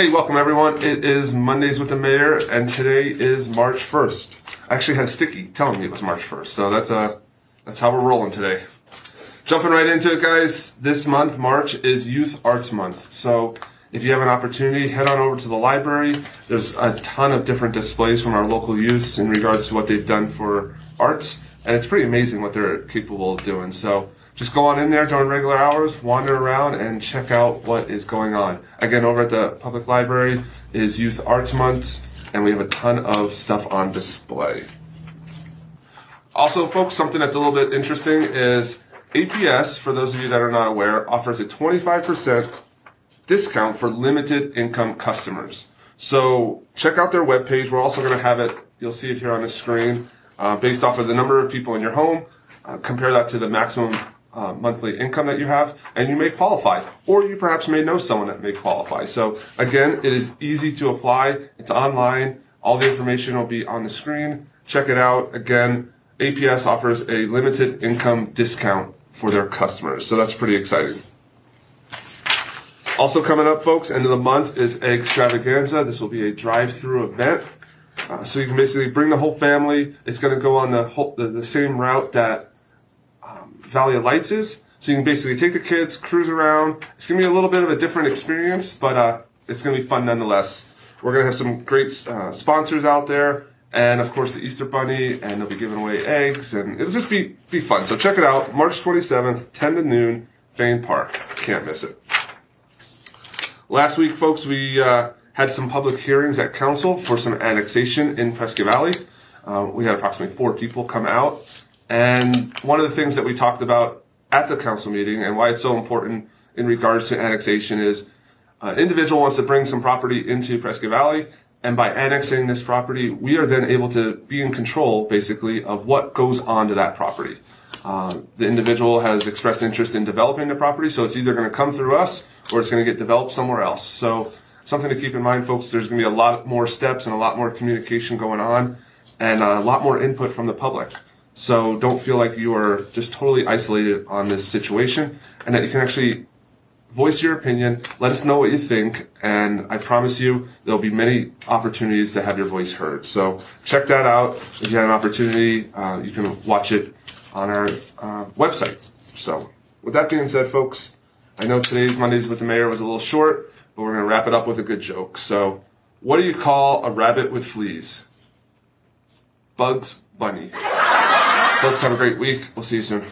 Hey, welcome everyone. It is Mondays with the Mayor, and today is March 1st. I actually had sticky telling me it was March 1st, so that's uh, that's how we're rolling today. Jumping right into it, guys. This month, March, is Youth Arts Month. So if you have an opportunity, head on over to the library. There's a ton of different displays from our local youths in regards to what they've done for arts, and it's pretty amazing what they're capable of doing. So just go on in there during regular hours, wander around, and check out what is going on. Again, over at the public library is Youth Arts Month, and we have a ton of stuff on display. Also, folks, something that's a little bit interesting is APS, for those of you that are not aware, offers a 25% discount for limited income customers. So check out their webpage. We're also going to have it, you'll see it here on the screen, uh, based off of the number of people in your home. Uh, compare that to the maximum uh, monthly income that you have, and you may qualify. Or you perhaps may know someone that may qualify. So again, it is easy to apply. It's online. All the information will be on the screen. Check it out. Again, APS offers a limited income discount for their customers. So that's pretty exciting. Also coming up, folks, end of the month is Extravaganza. This will be a drive-through event. Uh, so you can basically bring the whole family. It's going to go on the, whole, the, the same route that um, Valley of Lights is. So you can basically take the kids, cruise around. It's going to be a little bit of a different experience, but uh, it's going to be fun nonetheless. We're going to have some great uh, sponsors out there and of course the Easter Bunny, and they'll be giving away eggs, and it'll just be be fun. So check it out, March 27th, 10 to noon, Fain Park. Can't miss it. Last week, folks, we uh, had some public hearings at council for some annexation in Prescott Valley. Um, we had approximately four people come out, and one of the things that we talked about at the council meeting and why it's so important in regards to annexation is an individual wants to bring some property into Prescott Valley and by annexing this property, we are then able to be in control, basically, of what goes onto that property. Uh, the individual has expressed interest in developing the property, so it's either going to come through us or it's going to get developed somewhere else. So something to keep in mind, folks. There's going to be a lot more steps and a lot more communication going on, and a lot more input from the public. So don't feel like you are just totally isolated on this situation, and that you can actually voice your opinion. Let us know what you think, and I promise you there'll be many opportunities to have your voice heard. So check that out. If you have an opportunity, uh, you can watch it on our uh, website. So with that being said, folks, I know today's Mondays with the Mayor was a little short, but we're going to wrap it up with a good joke. So what do you call a rabbit with fleas? Bugs Bunny. Folks, have a great week. We'll see you soon.